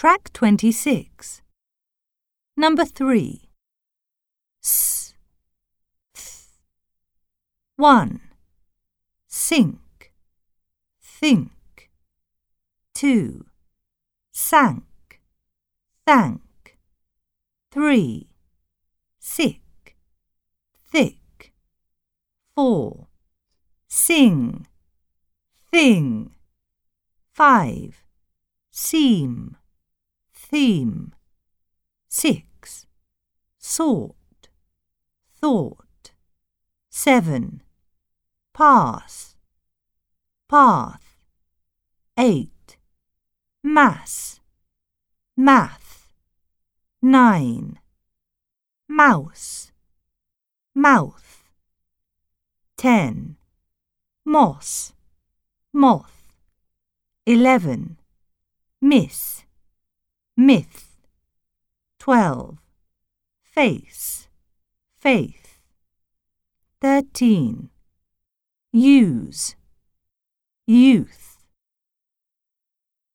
Track 26. Number 3. S. Th. 1. Sink. Think. 2. Sank. Thank. 3. Sick. Thick. 4. Sing. Thing. 5. Seam. Theme. 6. Sort. Thought. 7. Pass. Path. 8. Mass. Math. 9. Mouse. Mouth. 10. Moss. Moth. 11. Miss. Myth. 12. Face. Faith. 13. Use. Youth.